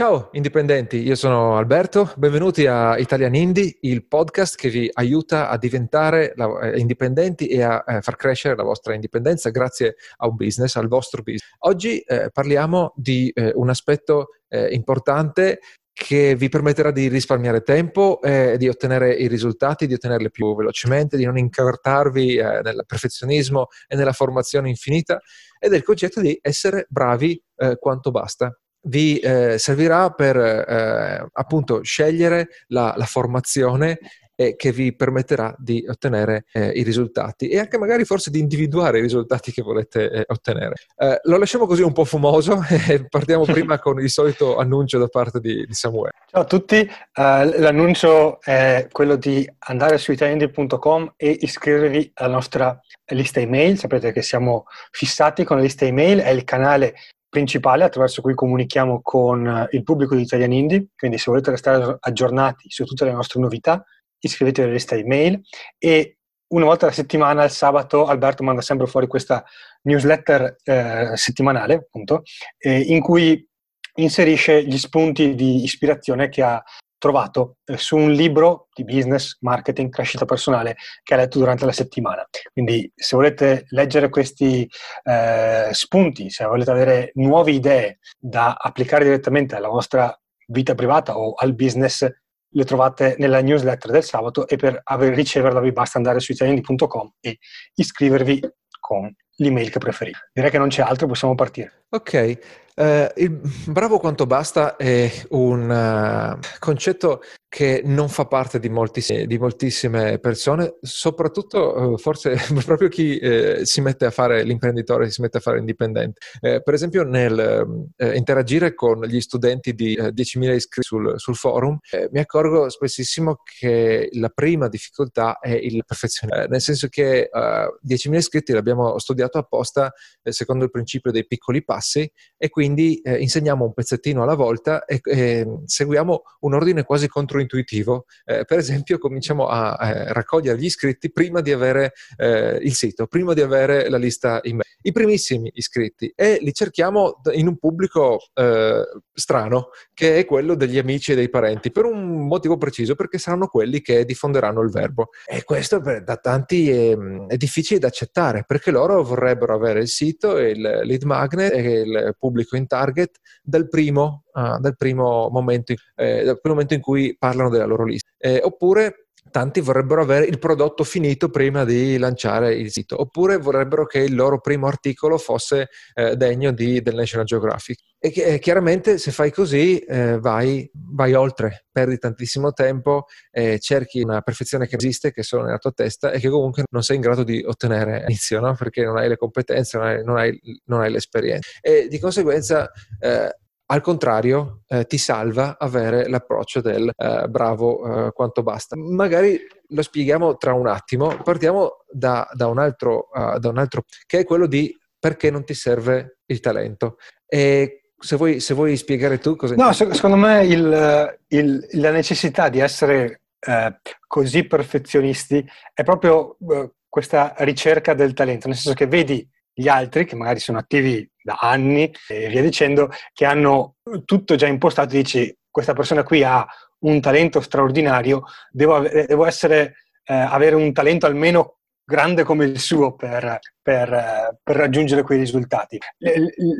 Ciao indipendenti, io sono Alberto, benvenuti a Italian Indie, il podcast che vi aiuta a diventare eh, indipendenti e a eh, far crescere la vostra indipendenza grazie a un business, al vostro business. Oggi eh, parliamo di eh, un aspetto eh, importante che vi permetterà di risparmiare tempo, eh, di ottenere i risultati, di ottenerli più velocemente, di non incartarvi eh, nel perfezionismo e nella formazione infinita, ed è il concetto di essere bravi eh, quanto basta vi eh, servirà per eh, appunto scegliere la, la formazione eh, che vi permetterà di ottenere eh, i risultati e anche magari forse di individuare i risultati che volete eh, ottenere. Eh, lo lasciamo così un po' fumoso e partiamo prima con il solito annuncio da parte di, di Samuele. Ciao a tutti, l'annuncio è quello di andare su italiandi.com e iscrivervi alla nostra lista email. Sapete che siamo fissati con la lista email, è il canale principale attraverso cui comunichiamo con eh, il pubblico di Italian Indie, quindi se volete restare aggiornati su tutte le nostre novità, iscrivetevi alla lista email. E una volta alla settimana, il sabato, Alberto manda sempre fuori questa newsletter eh, settimanale, appunto, eh, in cui inserisce gli spunti di ispirazione che ha trovato eh, su un libro di business, marketing, crescita personale che ha letto durante la settimana. Quindi se volete leggere questi eh, spunti, se volete avere nuove idee da applicare direttamente alla vostra vita privata o al business, le trovate nella newsletter del sabato e per riceverla vi basta andare su italiani.com e iscrivervi con l'email che preferite. Direi che non c'è altro, possiamo partire. Ok, Uh, il bravo quanto basta è un uh, concetto che non fa parte di, moltissime, di moltissime persone, soprattutto uh, forse proprio chi eh, si mette a fare l'imprenditore, si mette a fare indipendente. Eh, per esempio nel eh, interagire con gli studenti di 10.000 iscritti sul, sul forum, mi accorgo spessissimo che la prima difficoltà è il perfezionismo, nel senso che 10.000 iscritti l'abbiamo studiato apposta secondo il principio dei piccoli passi e quindi eh, insegniamo un pezzettino alla volta e, e seguiamo un ordine quasi controintuitivo. Eh, per esempio, cominciamo a, a, raccogliere gli iscritti prima di avere eh, il sito, prima di avere la lista email. I primissimi iscritti e li cerchiamo in un pubblico eh, strano, che è quello degli amici e dei parenti, per un motivo preciso, perché saranno quelli che diffonderanno il verbo. E questo per, da tanti è, è difficile da accettare, perché loro vorrebbero avere il sito, il lead magnet e il pubblico in target dal primo, uh, dal primo, momento, eh, dal primo momento in cui parlano della loro lista. Eh, oppure tanti vorrebbero avere il prodotto finito prima di lanciare il sito, oppure vorrebbero che il loro primo articolo fosse eh, degno di, del National Geographic. E eh, chiaramente se fai così eh, vai, vai, oltre, perdi tantissimo tempo, cerchi una perfezione che esiste, che è solo nella tua testa e che comunque non sei in grado di ottenere all'inizio, no? perché non hai le competenze, non hai, non hai, non hai l'esperienza. E di conseguenza eh, al contrario, eh, ti salva avere l'approccio del eh, bravo eh, quanto basta. Magari lo spieghiamo tra un attimo. Partiamo da, da, un altro, uh, da, un altro, che è quello di perché non ti serve il talento. E se vuoi, se vuoi spiegare tu cosa... No, se, secondo me il, il, la necessità di essere eh, così perfezionisti è proprio eh, questa ricerca del talento, nel senso che vedi gli altri che magari sono attivi da anni e via dicendo, che hanno tutto già impostato, dici questa persona qui ha un talento straordinario, devo, ave- devo essere, eh, avere un talento almeno grande come il suo per, per, per raggiungere quei risultati.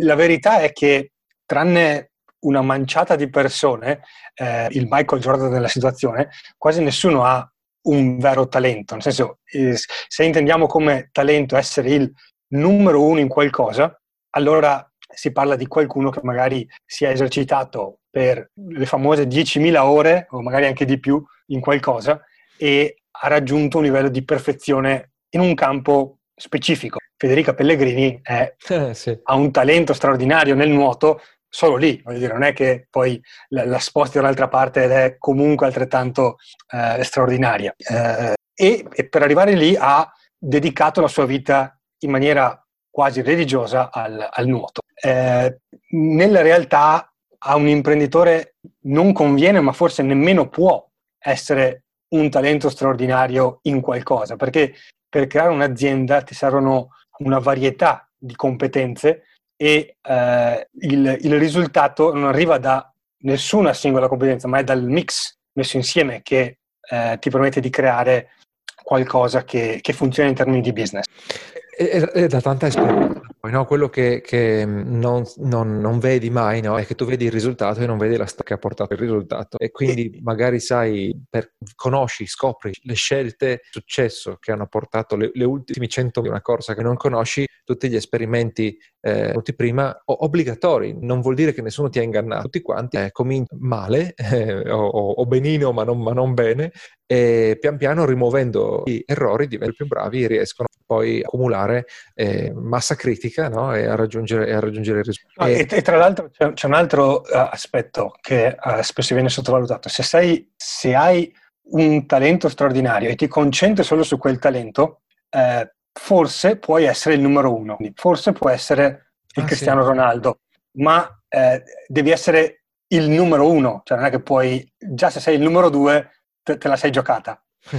La verità è che tranne una manciata di persone, eh, il Michael Jordan della situazione, quasi nessuno ha un vero talento. Nel senso, eh, se intendiamo come talento essere il numero uno in qualcosa, allora si parla di qualcuno che magari si è esercitato per le famose 10.000 ore o magari anche di più in qualcosa e ha raggiunto un livello di perfezione in un campo specifico. Federica Pellegrini è, eh, sì. ha un talento straordinario nel nuoto solo lì, voglio dire, non è che poi la, la sposti dall'altra parte ed è comunque altrettanto eh, straordinaria. Eh, e, e per arrivare lì ha dedicato la sua vita in maniera quasi religiosa al, al nuoto. Eh, nella realtà a un imprenditore non conviene, ma forse nemmeno può essere un talento straordinario in qualcosa, perché per creare un'azienda ti servono una varietà di competenze e eh, il, il, risultato non arriva da nessuna singola competenza, ma è dal mix messo insieme che eh, ti permette di creare qualcosa che, che funziona in termini di business. E da tanta esperienza, poi, no? quello che, che non, non, non, vedi mai no? è che tu vedi il risultato e non vedi la storia che ha portato il risultato. E quindi magari sai, per, conosci, scopri le scelte, successo che hanno portato le, le ultime 100 di una corsa che non conosci, tutti gli esperimenti eh, prima obbligatori. Non vuol dire che nessuno ti ha ingannato, tutti quanti eh, cominciano male eh, o, o, benino, ma non, ma non bene, e pian piano rimuovendo gli errori diventano più bravi e riescono poi a accumulare eh, massa critica no? e, a raggiungere, a raggiungere, il risultato. E, e, tra l'altro c'è, c'è un altro uh, aspetto che uh, spesso viene sottovalutato. Se, sei, se, hai un talento straordinario e ti concentri solo su quel talento, eh, forse puoi essere il numero uno, forse può essere il ah, Cristiano sì. Ronaldo, ma eh, devi essere il numero uno, cioè non è che puoi, già se sei il numero due te, te la sei giocata.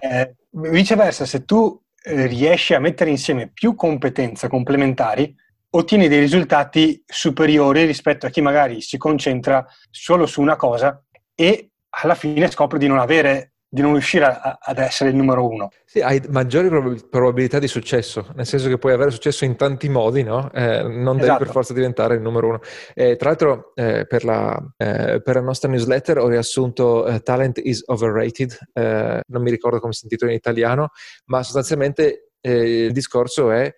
eh, viceversa, se tu eh, riesci a mettere insieme più competenze complementari, ottieni dei risultati superiori rispetto a chi magari si concentra solo su una cosa e alla fine scopre di non avere di non riuscire a, ad essere il numero uno. Sì, hai maggiori prob- probabilità di successo, nel senso che puoi avere successo in tanti modi, no? Eh, non devi esatto. per forza diventare il numero uno. Eh, tra l'altro, eh, per, la, eh, per, la, nostra newsletter ho riassunto eh, Talent is Overrated, eh, non mi ricordo come si intitola in italiano, ma sostanzialmente il discorso è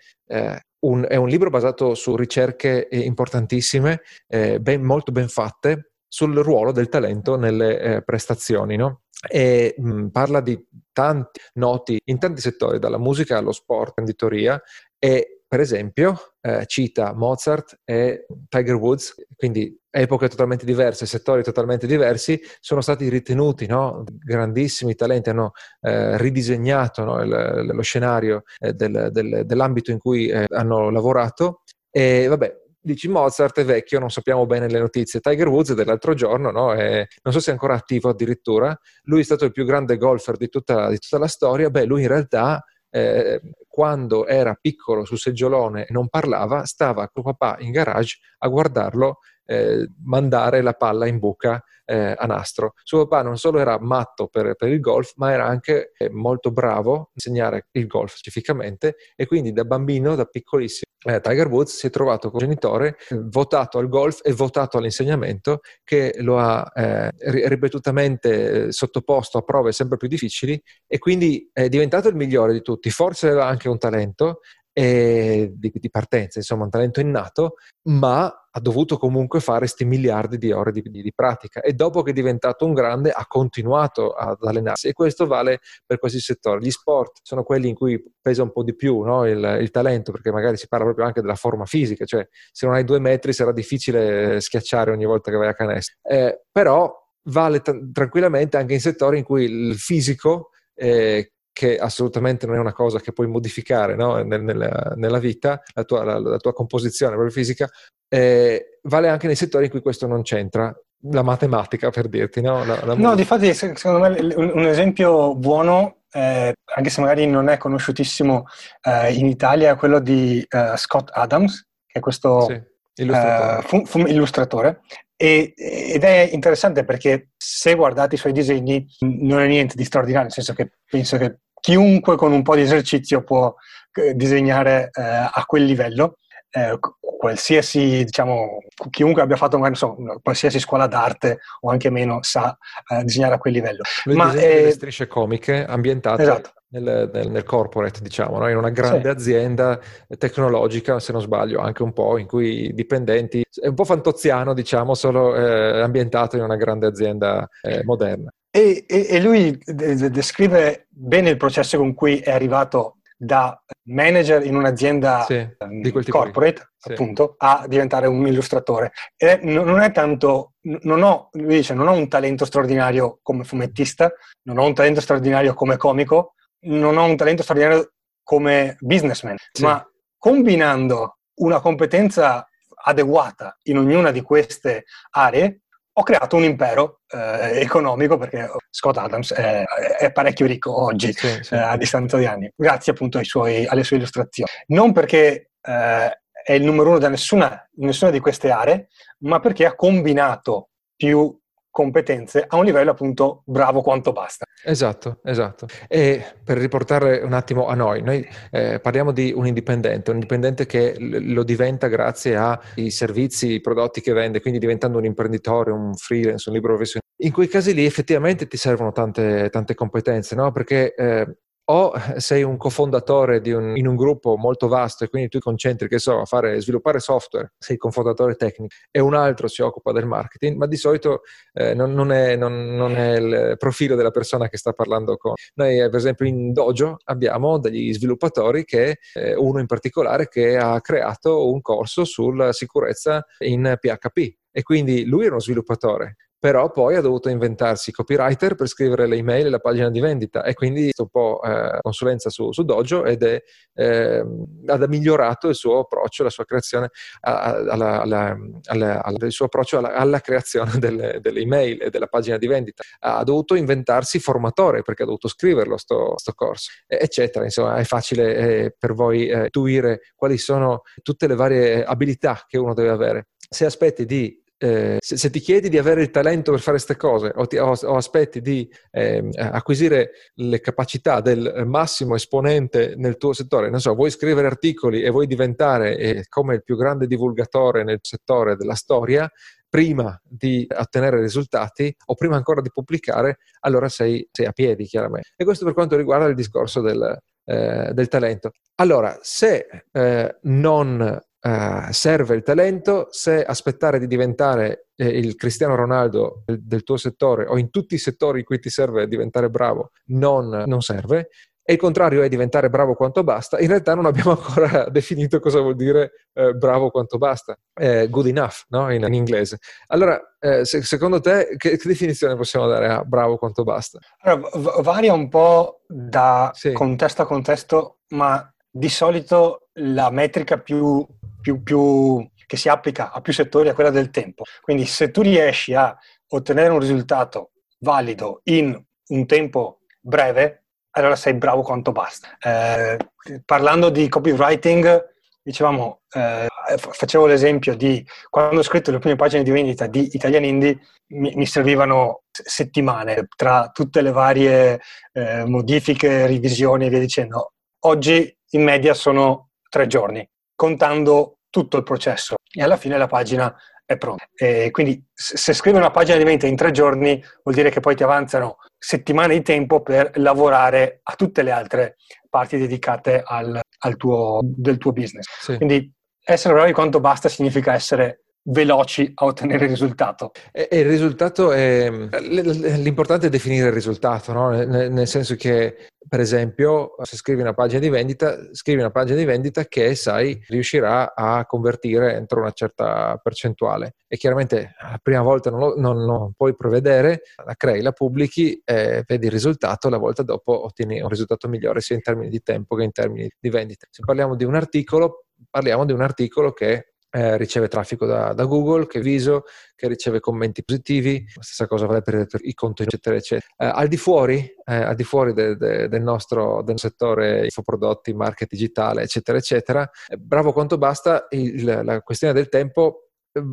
un, è un, libro basato su ricerche importantissime, ben, molto ben fatte, sul ruolo del talento nelle prestazioni, no? E mh, parla di tanti noti in tanti settori, dalla musica allo sport, all'editoria e per esempio eh, cita Mozart e Tiger Woods, quindi epoche totalmente diverse, settori totalmente diversi, sono stati ritenuti no, grandissimi talenti, hanno eh, ridisegnato no, il, lo scenario eh, del, del, dell'ambito in cui eh, hanno lavorato. E vabbè, dici Mozart è vecchio, non sappiamo bene le notizie. Tiger Woods dell'altro giorno, no? è, non so se è ancora attivo addirittura, lui è stato il più grande golfer di tutta, di tutta la storia, beh lui in realtà eh, quando era piccolo sul seggiolone e non parlava, stava con papà in garage a guardarlo eh, mandare la palla in buca eh, a nastro. Suo papà non solo era matto per, per il golf, ma era anche eh, molto bravo a insegnare il golf specificamente e quindi da bambino, da piccolissimo, eh, Tiger Woods si è trovato con un genitore eh, votato al golf e votato all'insegnamento che lo ha ripetutamente sottoposto a prove sempre più difficili e quindi è diventato il migliore di tutti. Forse aveva anche un talento di, di, partenza, insomma un talento innato, ma ha dovuto comunque fare questi miliardi di ore di, di, di, pratica e dopo che è diventato un grande ha continuato ad allenarsi e questo vale per qualsiasi settore. Gli sport sono quelli in cui pesa un po' di più no? il, il, talento perché magari si parla proprio anche della forma fisica, cioè se non hai due metri sarà difficile schiacciare ogni volta che vai a canestro, eh, però vale t- tranquillamente anche in settori in cui il fisico eh, che assolutamente non è una cosa che puoi modificare no? nel, nella, nella, vita, la tua, la, la tua, composizione proprio fisica, eh, vale anche nei settori in cui questo non c'entra. La matematica, per dirti, no? La, no, difatti, secondo me un, esempio buono, eh, anche se magari non è conosciutissimo eh, in Italia, è quello di uh, Scott Adams, che è questo sì, illustratore. Uh, fu, fu, illustratore. E, ed è interessante perché se guardate i suoi disegni non è niente di straordinario, nel senso che penso che chiunque con un po' di esercizio può eh, disegnare eh, a quel livello. Eh, qualsiasi, diciamo, chiunque abbia fatto magari, so, qualsiasi scuola d'arte o anche meno sa eh, disegnare a quel livello. Lui Ma disegna delle strisce comiche ambientate esatto. nel, nel, nel, corporate, diciamo, no? in una grande sì. azienda tecnologica, se non sbaglio, anche un po', in cui i dipendenti, è un po' fantoziano, diciamo, solo eh, ambientato in una grande azienda eh, moderna. E, e, e lui descrive bene il processo con cui è arrivato da manager in un'azienda sì, um, corporate, sì. appunto, a diventare un illustratore. E non è tanto, non ho, lui dice, non ho un talento straordinario come fumettista, non ho un talento straordinario come comico, non ho un talento straordinario come businessman, sì. ma combinando una competenza adeguata in ognuna di queste aree, ho creato un impero eh, economico perché Scott Adams è, è parecchio ricco oggi, sì, sì. Eh, a distanza di anni, grazie appunto suoi, alle sue illustrazioni. Non perché eh, è il numero uno da nessuna, nessuna di queste aree, ma perché ha combinato più competenze a un livello appunto bravo quanto basta. Esatto, esatto. E per riportare un attimo a noi, noi eh, parliamo di un indipendente, un indipendente che lo diventa grazie ai servizi, i prodotti che vende, quindi diventando un imprenditore, un freelance, un libero professionista. In quei casi lì effettivamente ti servono tante, tante competenze, no? Perché eh, o sei un cofondatore un, in un gruppo molto vasto e quindi tu ti concentri, che so, a fare, sviluppare software, sei cofondatore tecnico e un altro si occupa del marketing, ma di solito eh, non, non, è, non, non, è, il profilo della persona che sta parlando con. Noi, per esempio, in Dojo abbiamo degli sviluppatori che, eh, uno in particolare, che ha creato un corso sulla sicurezza in PHP e quindi lui era uno sviluppatore, però poi ha dovuto inventarsi copywriter per scrivere le email e la pagina di vendita e quindi un po' eh, consulenza su, su, Dojo ed è, eh, ha migliorato il suo approccio, la sua creazione, alla, alla, alla, il suo approccio alla, creazione delle, delle, email e della pagina di vendita. Ha dovuto inventarsi formatore perché ha dovuto scriverlo sto, sto corso, eccetera. Insomma, è facile eh, per voi eh, intuire quali sono tutte le varie abilità che uno deve avere. Se aspetti di eh, se, se, ti chiedi di avere il talento per fare queste cose o, ti, o, o aspetti di eh, acquisire le capacità del massimo esponente nel tuo settore, non so, vuoi scrivere articoli e vuoi diventare eh, come il più grande divulgatore nel settore della storia, prima di ottenere risultati o prima ancora di pubblicare, allora sei, sei a piedi chiaramente. E questo per quanto riguarda il discorso del, eh, del talento. Allora, se eh, non Uh, serve il talento, se aspettare di diventare eh, il Cristiano Ronaldo del, del, tuo settore o in tutti i settori in cui ti serve diventare bravo non, non serve, e il contrario è diventare bravo quanto basta, in realtà non abbiamo ancora definito cosa vuol dire eh, bravo quanto basta, eh, good enough no? in, in, inglese. Allora, eh, se, secondo te che, che, definizione possiamo dare a bravo quanto basta? Allora, v- varia un po' da sì. contesto a contesto, ma di solito la metrica più più, più, che si applica a più settori è quella del tempo. Quindi se tu riesci a ottenere un risultato valido in un tempo breve, allora sei bravo quanto basta. Eh, parlando di copywriting, dicevamo, eh, facevo l'esempio di quando ho scritto le prime pagine di vendita di Italian Indie, mi, mi servivano settimane tra tutte le varie eh, modifiche, revisioni e via dicendo. Oggi in media sono tre giorni contando tutto il processo e alla fine la pagina è pronta. E quindi se scrivi una pagina di vendita in tre giorni vuol dire che poi ti avanzano settimane di tempo per lavorare a tutte le altre parti dedicate al, al tuo, del tuo business. Sì. Quindi essere bravi quanto basta significa essere veloci a ottenere il risultato. E, il risultato è... L'importante è definire il risultato, no? nel, senso che, per esempio, se scrivi una pagina di vendita, scrivi una pagina di vendita che sai riuscirà a convertire entro una certa percentuale. E chiaramente la prima volta non, lo, non, non puoi prevedere, la crei, la pubblichi, e vedi il risultato, la volta dopo ottieni un risultato migliore sia in termini di tempo che in termini di vendita. Se parliamo di un articolo, parliamo di un articolo che eh, riceve traffico da, da, Google, che Viso, che riceve commenti positivi, la stessa cosa vale per, i contenuti, eccetera, eccetera. Eh, al di fuori, eh, al di fuori de, de, del, nostro, del settore infoprodotti, market digitale, eccetera, eccetera, eh, bravo quanto basta, il, la questione del tempo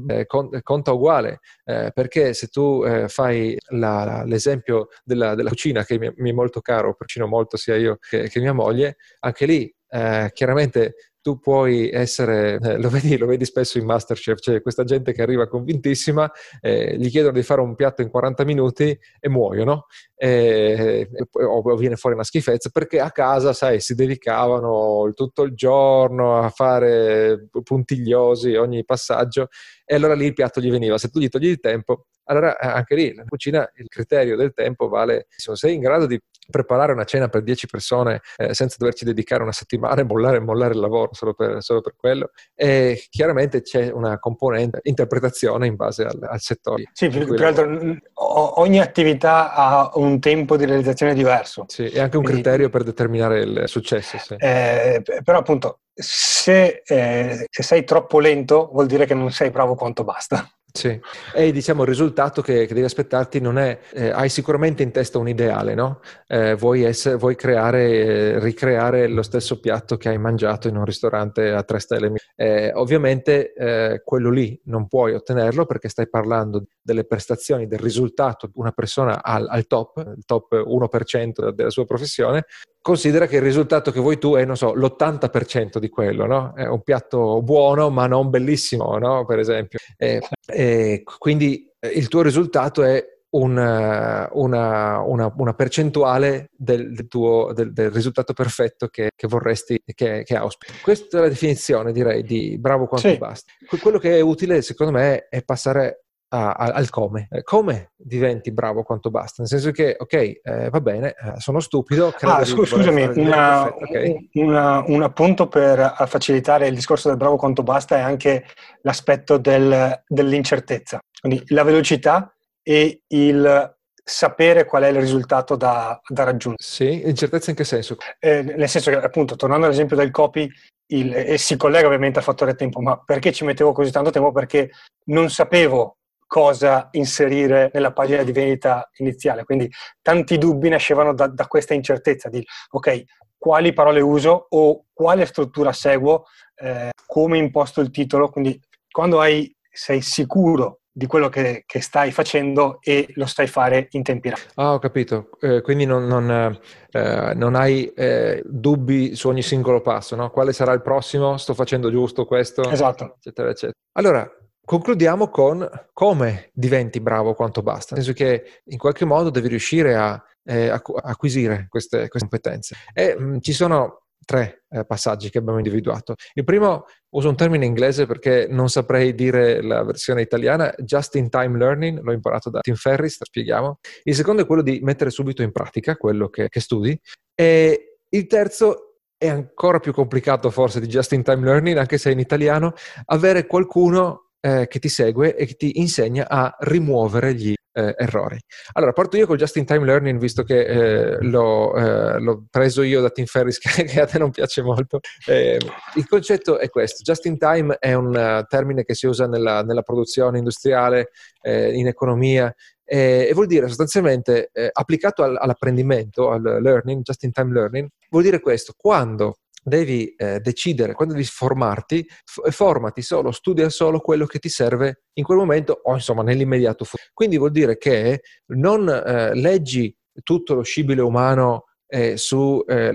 eh, conta uguale, eh, perché se tu eh, fai la, l'esempio della, della, cucina, che mi, mi, è molto caro, cucino molto sia io che, che mia moglie, anche lì eh, chiaramente tu puoi essere, eh, lo, vedi, lo, vedi, spesso in Masterchef, c'è questa gente che arriva convintissima, eh, gli chiedono di fare un piatto in 40 minuti e muoiono, eh, o viene fuori una schifezza, perché a casa, sai, si dedicavano tutto il giorno a fare puntigliosi ogni passaggio e allora lì il piatto gli veniva. Se tu gli togli il tempo, allora eh, anche lì la cucina, il criterio del tempo vale, se sei in grado di preparare una cena per 10 persone eh, senza doverci dedicare una settimana e mollare, mollare il lavoro solo per, solo per, quello. E chiaramente c'è una componente interpretazione in base al, al settore. Sì, più che altro ogni attività ha un tempo di realizzazione diverso. Sì, e anche un Quindi, criterio per determinare il successo. Sì. Eh, però appunto se, eh, se, sei troppo lento vuol dire che non sei bravo quanto basta. Sì, e diciamo il risultato che, che devi aspettarti non è, eh, hai sicuramente in testa un ideale, no? Eh, vuoi, essere, vuoi creare, eh, ricreare lo stesso piatto che hai mangiato in un ristorante a tre stelle. Eh, ovviamente eh, quello lì non puoi ottenerlo perché stai parlando delle prestazioni, del risultato una persona al, al top, il top 1% della sua professione, considera che il risultato che vuoi tu è, non so, l'80% di quello, no? È un piatto buono ma non bellissimo, no? Per esempio. E, e quindi eh, il tuo risultato è un, una, una, una, percentuale del, del tuo del, del, risultato perfetto che, che vorresti che, che auspici. Questa è la definizione, direi, di bravo quanto sì. basta. Quello che è utile, secondo me, è passare a, a, al come. Eh, come diventi bravo quanto basta? Nel senso che, ok, eh, va bene, eh, sono stupido. Ah, scu- scusami, una, okay. una, un appunto per facilitare il discorso del bravo quanto basta è anche l'aspetto del, dell'incertezza. Quindi la velocità e il sapere qual è il risultato da, da raggiungere. Sì, incertezza in che senso? Eh, nel senso che, appunto, tornando all'esempio del copy, il, e si collega ovviamente al fattore tempo, ma perché ci mettevo così tanto tempo? Perché non sapevo cosa inserire nella pagina di vendita iniziale. Quindi tanti dubbi nascevano da, da questa incertezza di, ok, quali parole uso o quale struttura seguo, eh, come imposto il titolo. Quindi quando hai, sei sicuro di quello che, che, stai facendo e lo stai fare in tempi rapidi. Ah, ho capito. Eh, quindi non, non, eh, non hai eh, dubbi su ogni singolo passo, no? Quale sarà il prossimo? Sto facendo giusto questo? Esatto. Eccetera, eccetera. Allora, concludiamo con come diventi bravo quanto basta, nel senso che in qualche modo devi riuscire a eh, acquisire queste, queste, competenze. E mh, mm, ci sono tre eh, passaggi che abbiamo individuato. Il primo, uso un termine inglese perché non saprei dire la versione italiana, just in time learning, l'ho imparato da Tim Ferris, lo spieghiamo. Il secondo è quello di mettere subito in pratica quello che, che studi. E il terzo è ancora più complicato forse di just in time learning, anche se in italiano, avere qualcuno eh, che ti segue e che ti insegna a rimuovere gli eh, errori. Allora, parto io col Just in Time Learning, visto che eh, l'ho, eh, l'ho, preso io da Tim Ferris, che, a te non piace molto. Eh, il concetto è questo: Just in Time è un uh, termine che si usa nella, nella produzione industriale, eh, in economia, e vuol dire sostanzialmente applicato al, all'apprendimento, al learning, Just in Time Learning, vuol dire questo: quando devi eh, decidere, quando devi formarti, f- formati solo, studia solo quello che ti serve in quel momento o insomma nell'immediato futuro. Quindi vuol dire che non eh, leggi tutto lo scibile umano eh, su eh,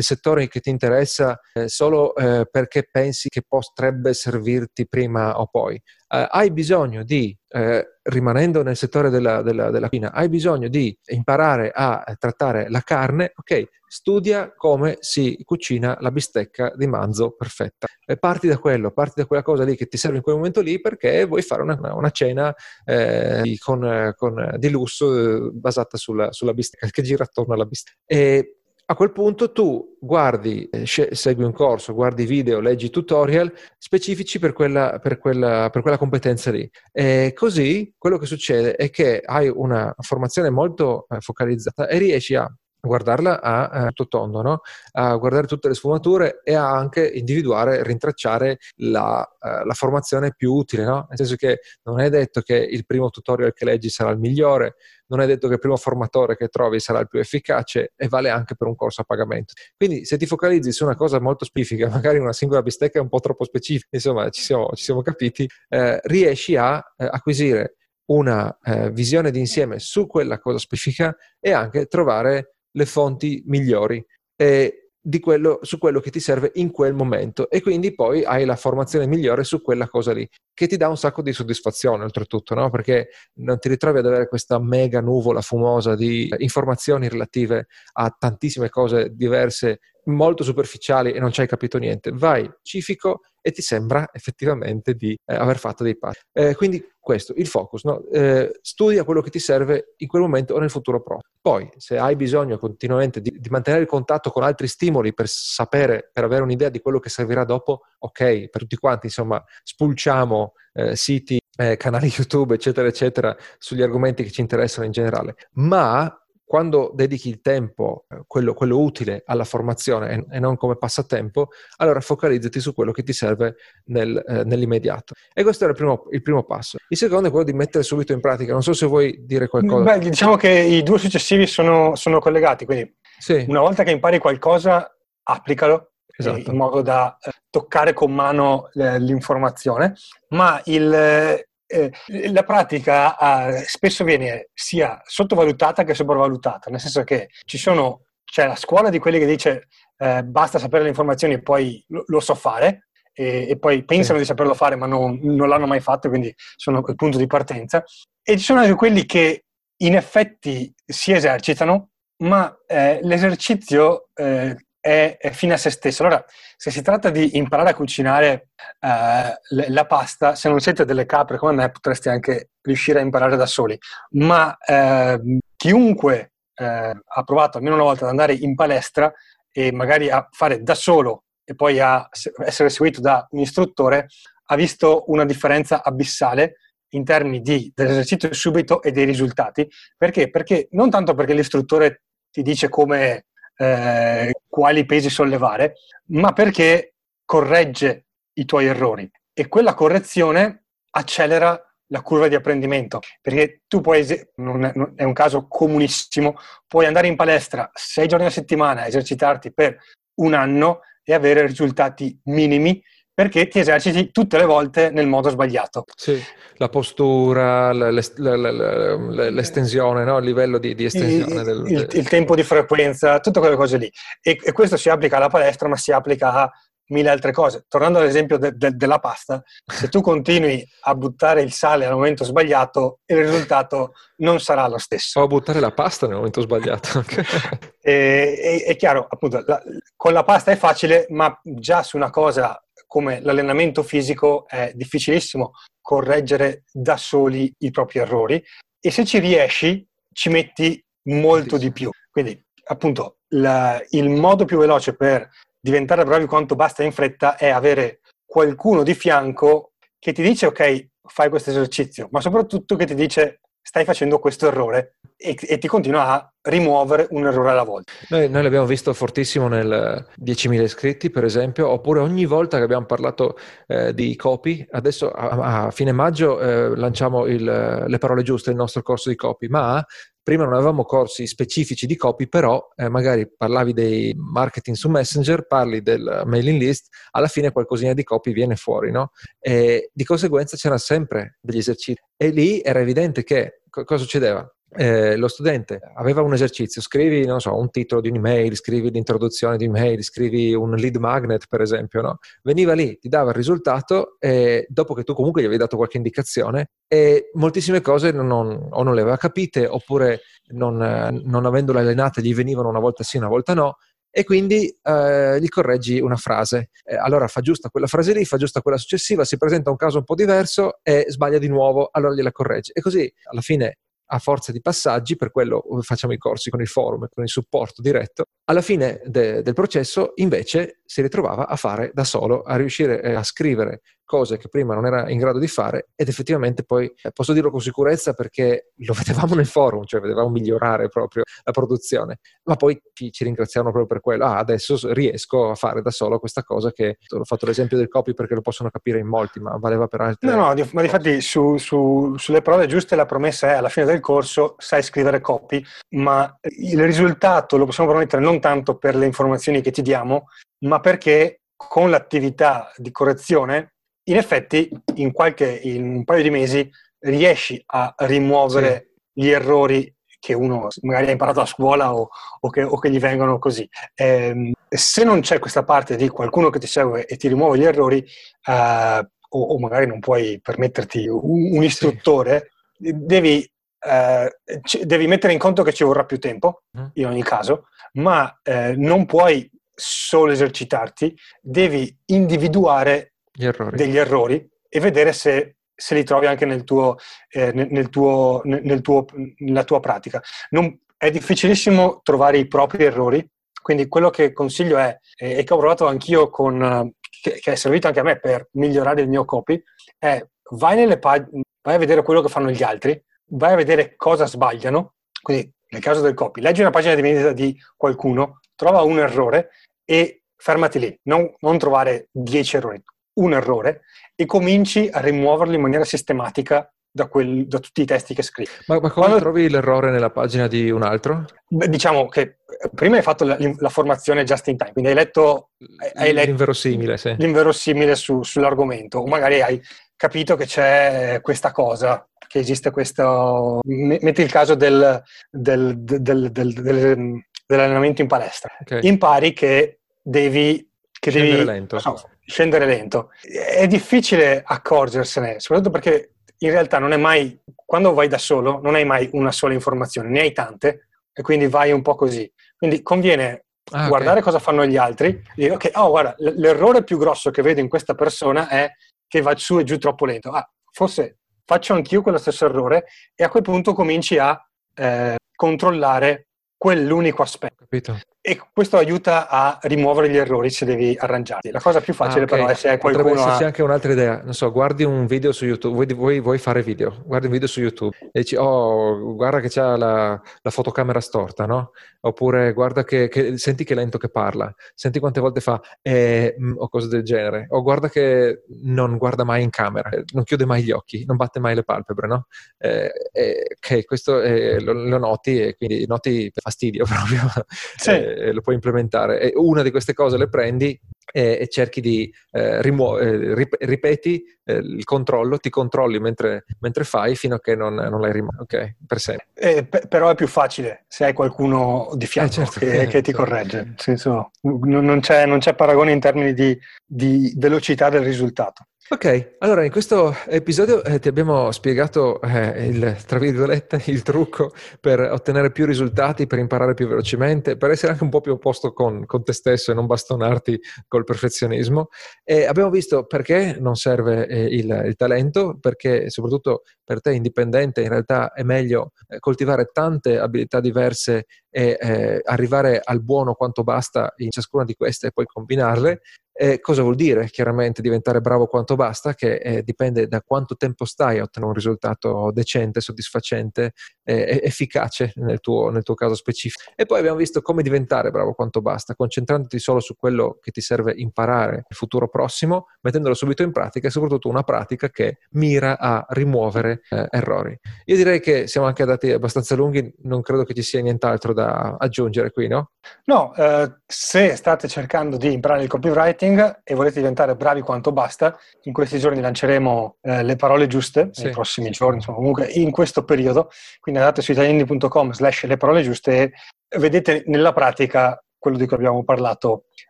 settore che ti interessa eh, solo eh, perché pensi che potrebbe servirti prima o poi. Eh, hai bisogno di, eh, rimanendo nel settore della, della, della cucina, hai bisogno di imparare a trattare la carne, ok? Studia come si cucina la bistecca di manzo perfetta. E parti da quello, parti da quella cosa lì che ti serve in quel momento lì perché vuoi fare una, una cena eh, con, con, di lusso eh, basata sulla, sulla, bistecca, che gira attorno alla bistecca. E a quel punto tu guardi, eh, segui un corso, guardi video, leggi tutorial specifici per quella, per quella, per quella competenza lì. E così quello che succede è che hai una formazione molto eh, focalizzata e riesci a guardarla a eh, tutto tondo, no? a guardare tutte le sfumature e a anche individuare, rintracciare la, uh, la formazione più utile, no? nel senso che non è detto che il primo tutorial che leggi sarà il migliore, non è detto che il primo formatore che trovi sarà il più efficace e vale anche per un corso a pagamento. Quindi se ti focalizzi su una cosa molto specifica, magari una singola bistecca è un po' troppo specifica, insomma ci siamo, ci siamo capiti, eh, riesci a eh, acquisire una eh, visione d'insieme su quella cosa specifica e anche trovare le fonti migliori eh, quello, su quello che ti serve in quel momento e quindi poi hai la formazione migliore su quella cosa lì, che ti dà un sacco di soddisfazione oltretutto, no? perché non ti ritrovi ad avere questa mega nuvola fumosa di informazioni relative a tantissime cose diverse molto superficiali e non ci hai capito niente. Vai cifico e ti sembra effettivamente di eh, aver fatto dei passi. Eh, quindi questo, il focus, no? eh, studia quello che ti serve in quel momento o nel futuro prossimo. Poi, se hai bisogno continuamente di, di, mantenere il contatto con altri stimoli per sapere, per avere un'idea di quello che servirà dopo, ok, per tutti quanti, insomma, spulciamo eh, siti, eh, canali YouTube, eccetera, eccetera, sugli argomenti che ci interessano in generale. Ma quando dedichi il tempo, eh, quello, quello utile alla formazione e, e, non come passatempo, allora focalizzati su quello che ti serve nel, eh, nell'immediato. E questo era il primo, il primo, passo. Il secondo è quello di mettere subito in pratica. Non so se vuoi dire qualcosa. Beh, diciamo che i due successivi sono, sono collegati, quindi sì. una volta che impari qualcosa, applicalo esatto. in modo da eh, toccare con mano eh, l'informazione, ma il, eh, la pratica eh, spesso viene sia sottovalutata che sopravvalutata, nel senso che ci sono, c'è la scuola di quelli che dice eh, basta sapere le informazioni e poi lo, lo so fare, e, e, poi pensano sì. di saperlo fare ma non, non, l'hanno mai fatto, quindi sono il punto di partenza. E ci sono anche quelli che in effetti si esercitano, ma eh, l'esercizio eh, è, è, fine a se stesso. Allora, se si tratta di imparare a cucinare eh, la pasta, se non siete delle capre come me, potreste anche riuscire a imparare da soli. Ma eh, chiunque eh, ha provato almeno una volta ad andare in palestra e magari a fare da solo e poi a essere seguito da un istruttore, ha visto una differenza abissale in termini di, dell'esercizio subito e dei risultati. Perché? Perché non tanto perché l'istruttore ti dice come eh, quali pesi sollevare, ma perché corregge i tuoi errori. E quella correzione accelera la curva di apprendimento, perché tu puoi, non è, non è un caso comunissimo, puoi andare in palestra sei giorni a settimana, esercitarti per un anno e avere risultati minimi perché ti eserciti tutte le volte nel modo sbagliato. Sì, la postura, l'estensione, no? il livello di, di estensione. Il, del, il, il, tempo di frequenza, tutte quelle cose lì. E, e, questo si applica alla palestra, ma si applica a mille altre cose. Tornando all'esempio de, de, della pasta, se tu continui a buttare il sale al momento sbagliato, il risultato non sarà lo stesso. O a buttare la pasta nel momento sbagliato. e, è, è, chiaro, appunto, la, con la pasta è facile, ma già su una cosa come l'allenamento fisico è difficilissimo correggere da soli i propri errori e se ci riesci ci metti molto di più. Quindi appunto la, il modo più veloce per diventare bravi quanto basta in fretta è avere qualcuno di fianco che ti dice ok, fai questo esercizio, ma soprattutto che ti dice stai facendo questo errore e, e, ti continua a rimuovere un errore alla volta. Noi, noi l'abbiamo visto fortissimo nel 10.000 iscritti, per esempio, oppure ogni volta che abbiamo parlato eh, di copy, adesso a, a fine maggio eh, lanciamo il, le parole giuste, il nostro corso di copy, ma prima non avevamo corsi specifici di copy, però eh, magari parlavi dei marketing su Messenger, parli del mailing list, alla fine qualcosina di copy viene fuori, no? E di conseguenza c'erano sempre degli esercizi. E lì era evidente che cosa succedeva? Eh, lo studente aveva un esercizio, scrivi, non so, un titolo di un'email, scrivi l'introduzione di un'email, scrivi un lead magnet, per esempio, no? Veniva lì, ti dava il risultato e dopo che tu comunque gli avevi dato qualche indicazione e moltissime cose non, non, o non le aveva capite oppure non, non avendole allenate gli venivano una volta sì, una volta no e quindi eh, gli correggi una frase. Eh, allora fa giusta quella frase lì, fa giusta quella successiva, si presenta un caso un po' diverso e sbaglia di nuovo, allora gliela correggi. E così alla fine a forza di passaggi, per quello facciamo i corsi con il forum e con il supporto diretto, alla fine de- del processo invece si ritrovava a fare da solo, a riuscire eh, a scrivere cose che prima non era in grado di fare ed effettivamente poi eh, posso dirlo con sicurezza perché lo vedevamo nel forum, cioè vedevamo migliorare proprio la produzione, ma poi ci, ci ringraziavano proprio per quello, ah adesso riesco a fare da solo questa cosa che ho fatto l'esempio del copy perché lo possono capire in molti, ma valeva per altre... No, no, ma difatti su, su, sulle prove giuste la promessa è alla fine del corso sai scrivere copy, ma il risultato lo possiamo promettere non tanto per le informazioni che ti diamo, ma perché con l'attività di correzione, in effetti, in, qualche, in un paio di mesi riesci a rimuovere sì. gli errori che uno magari ha imparato a scuola o, o, che, o che, gli vengono così. Eh, se non c'è questa parte di qualcuno che ti segue e ti rimuove gli errori, eh, o, o, magari non puoi permetterti un, un istruttore, sì. devi, eh, c- devi, mettere in conto che ci vorrà più tempo, mm. in ogni caso, ma eh, non puoi solo esercitarti, devi individuare errori. degli errori e vedere se, se li trovi anche nel tuo, eh, nel tuo, nel tuo, nella tua pratica. Non, è difficilissimo trovare i propri errori, quindi quello che consiglio è, e che ho provato anch'io con, che, che, è servito anche a me per migliorare il mio copy, è vai nelle pagine, vai a vedere quello che fanno gli altri, vai a vedere cosa sbagliano, quindi nel caso del copy, leggi una pagina di vendita di qualcuno, trova un errore e fermati lì, non, non trovare 10 errori, un errore e cominci a rimuoverlo in maniera sistematica da, quel, da, tutti i testi che scrivi. Ma, ma come Quando, trovi l'errore nella pagina di un altro? Beh, diciamo che prima hai fatto la, la, formazione just in time, quindi hai letto, hai letto l'inverosimile, sì. l'inverosimile su, sull'argomento, o magari hai capito che c'è questa cosa, che esiste questo... Metti il caso del, del, del, dell'allenamento in palestra. Okay. Impari che devi... Che scendere devi, lento. No, scendere lento. È difficile accorgersene, soprattutto perché in realtà non è mai, quando vai da solo, non hai mai una sola informazione, ne hai tante e quindi vai un po' così. Quindi conviene ah, guardare okay. cosa fanno gli altri e dire, ok, oh guarda, l'errore più grosso che vedo in questa persona è che va su e giù troppo lento. Ah, forse faccio anch'io quello stesso errore e a quel punto cominci a eh, controllare quell'unico aspetto. Capito. E questo aiuta a rimuovere gli errori se devi arrangiarti. La cosa più facile ah, okay. però è se hai qualcuno... Potrebbe esserci ha... anche un'altra idea, non so, guardi un video su YouTube, vuoi, vuoi, vuoi, fare video, guardi un video su YouTube e dici, oh, guarda che c'ha la, la fotocamera storta, no? Oppure guarda che, che, senti che lento che parla, senti quante volte fa eh, mm, o cose del genere, o guarda che non guarda mai in camera, non chiude mai gli occhi, non batte mai le palpebre, no? Eh, eh, ok, questo eh, lo, lo, noti e quindi noti fastidio proprio. Sì. Eh, lo puoi implementare. E una di queste cose le prendi e, e cerchi di eh, rimuovere, eh, rip- ripeti eh, il controllo, ti controlli mentre, mentre fai fino a che non, non l'hai rimosso, ok? Per sempre. Eh, p- però è più facile se hai qualcuno di fianco certo, che, che, ti certo. corregge. Senso, non, c'è, non c'è paragone in termini di, di velocità del risultato. Ok, allora in questo episodio eh, ti abbiamo spiegato eh, il, tra virgolette, il trucco per ottenere più risultati, per imparare più velocemente, per essere anche un po' più a posto con, con te stesso e non bastonarti col perfezionismo. E abbiamo visto perché non serve eh, il, il, talento, perché soprattutto per te indipendente in realtà è meglio eh, coltivare tante abilità diverse e eh, arrivare al buono quanto basta in ciascuna di queste e poi combinarle eh, cosa vuol dire? Chiaramente diventare bravo quanto basta, che eh, dipende da quanto tempo stai a ottenere un risultato decente, soddisfacente, eh, efficace nel tuo, nel tuo, caso specifico. E poi abbiamo visto come diventare bravo quanto basta, concentrandoti solo su quello che ti serve imparare nel futuro prossimo, mettendolo subito in pratica e soprattutto una pratica che mira a rimuovere eh, errori. Io direi che siamo anche andati abbastanza lunghi, non credo che ci sia nient'altro da aggiungere qui, no? No, eh, se state cercando di imparare il copywriting, marketing e volete diventare bravi quanto basta, in questi giorni lanceremo eh, le parole giuste, sì. nei prossimi giorni, insomma, comunque in questo periodo, quindi andate su italiani.com slash le parole giuste e vedete nella pratica quello di cui abbiamo parlato,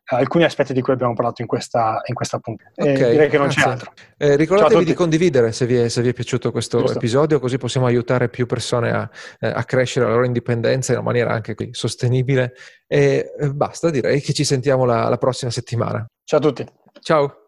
eh, alcuni aspetti di cui abbiamo parlato in questa, in questa puntata. Okay, direi che non grazie. c'è altro. Eh, ricordatevi di condividere se vi, è, se vi, è, piaciuto questo Giusto. episodio, così possiamo aiutare più persone a, eh, a, crescere la loro indipendenza in una maniera anche qui sostenibile. E eh, basta, direi che ci sentiamo la, la prossima settimana. Ciao a tutti. Ciao.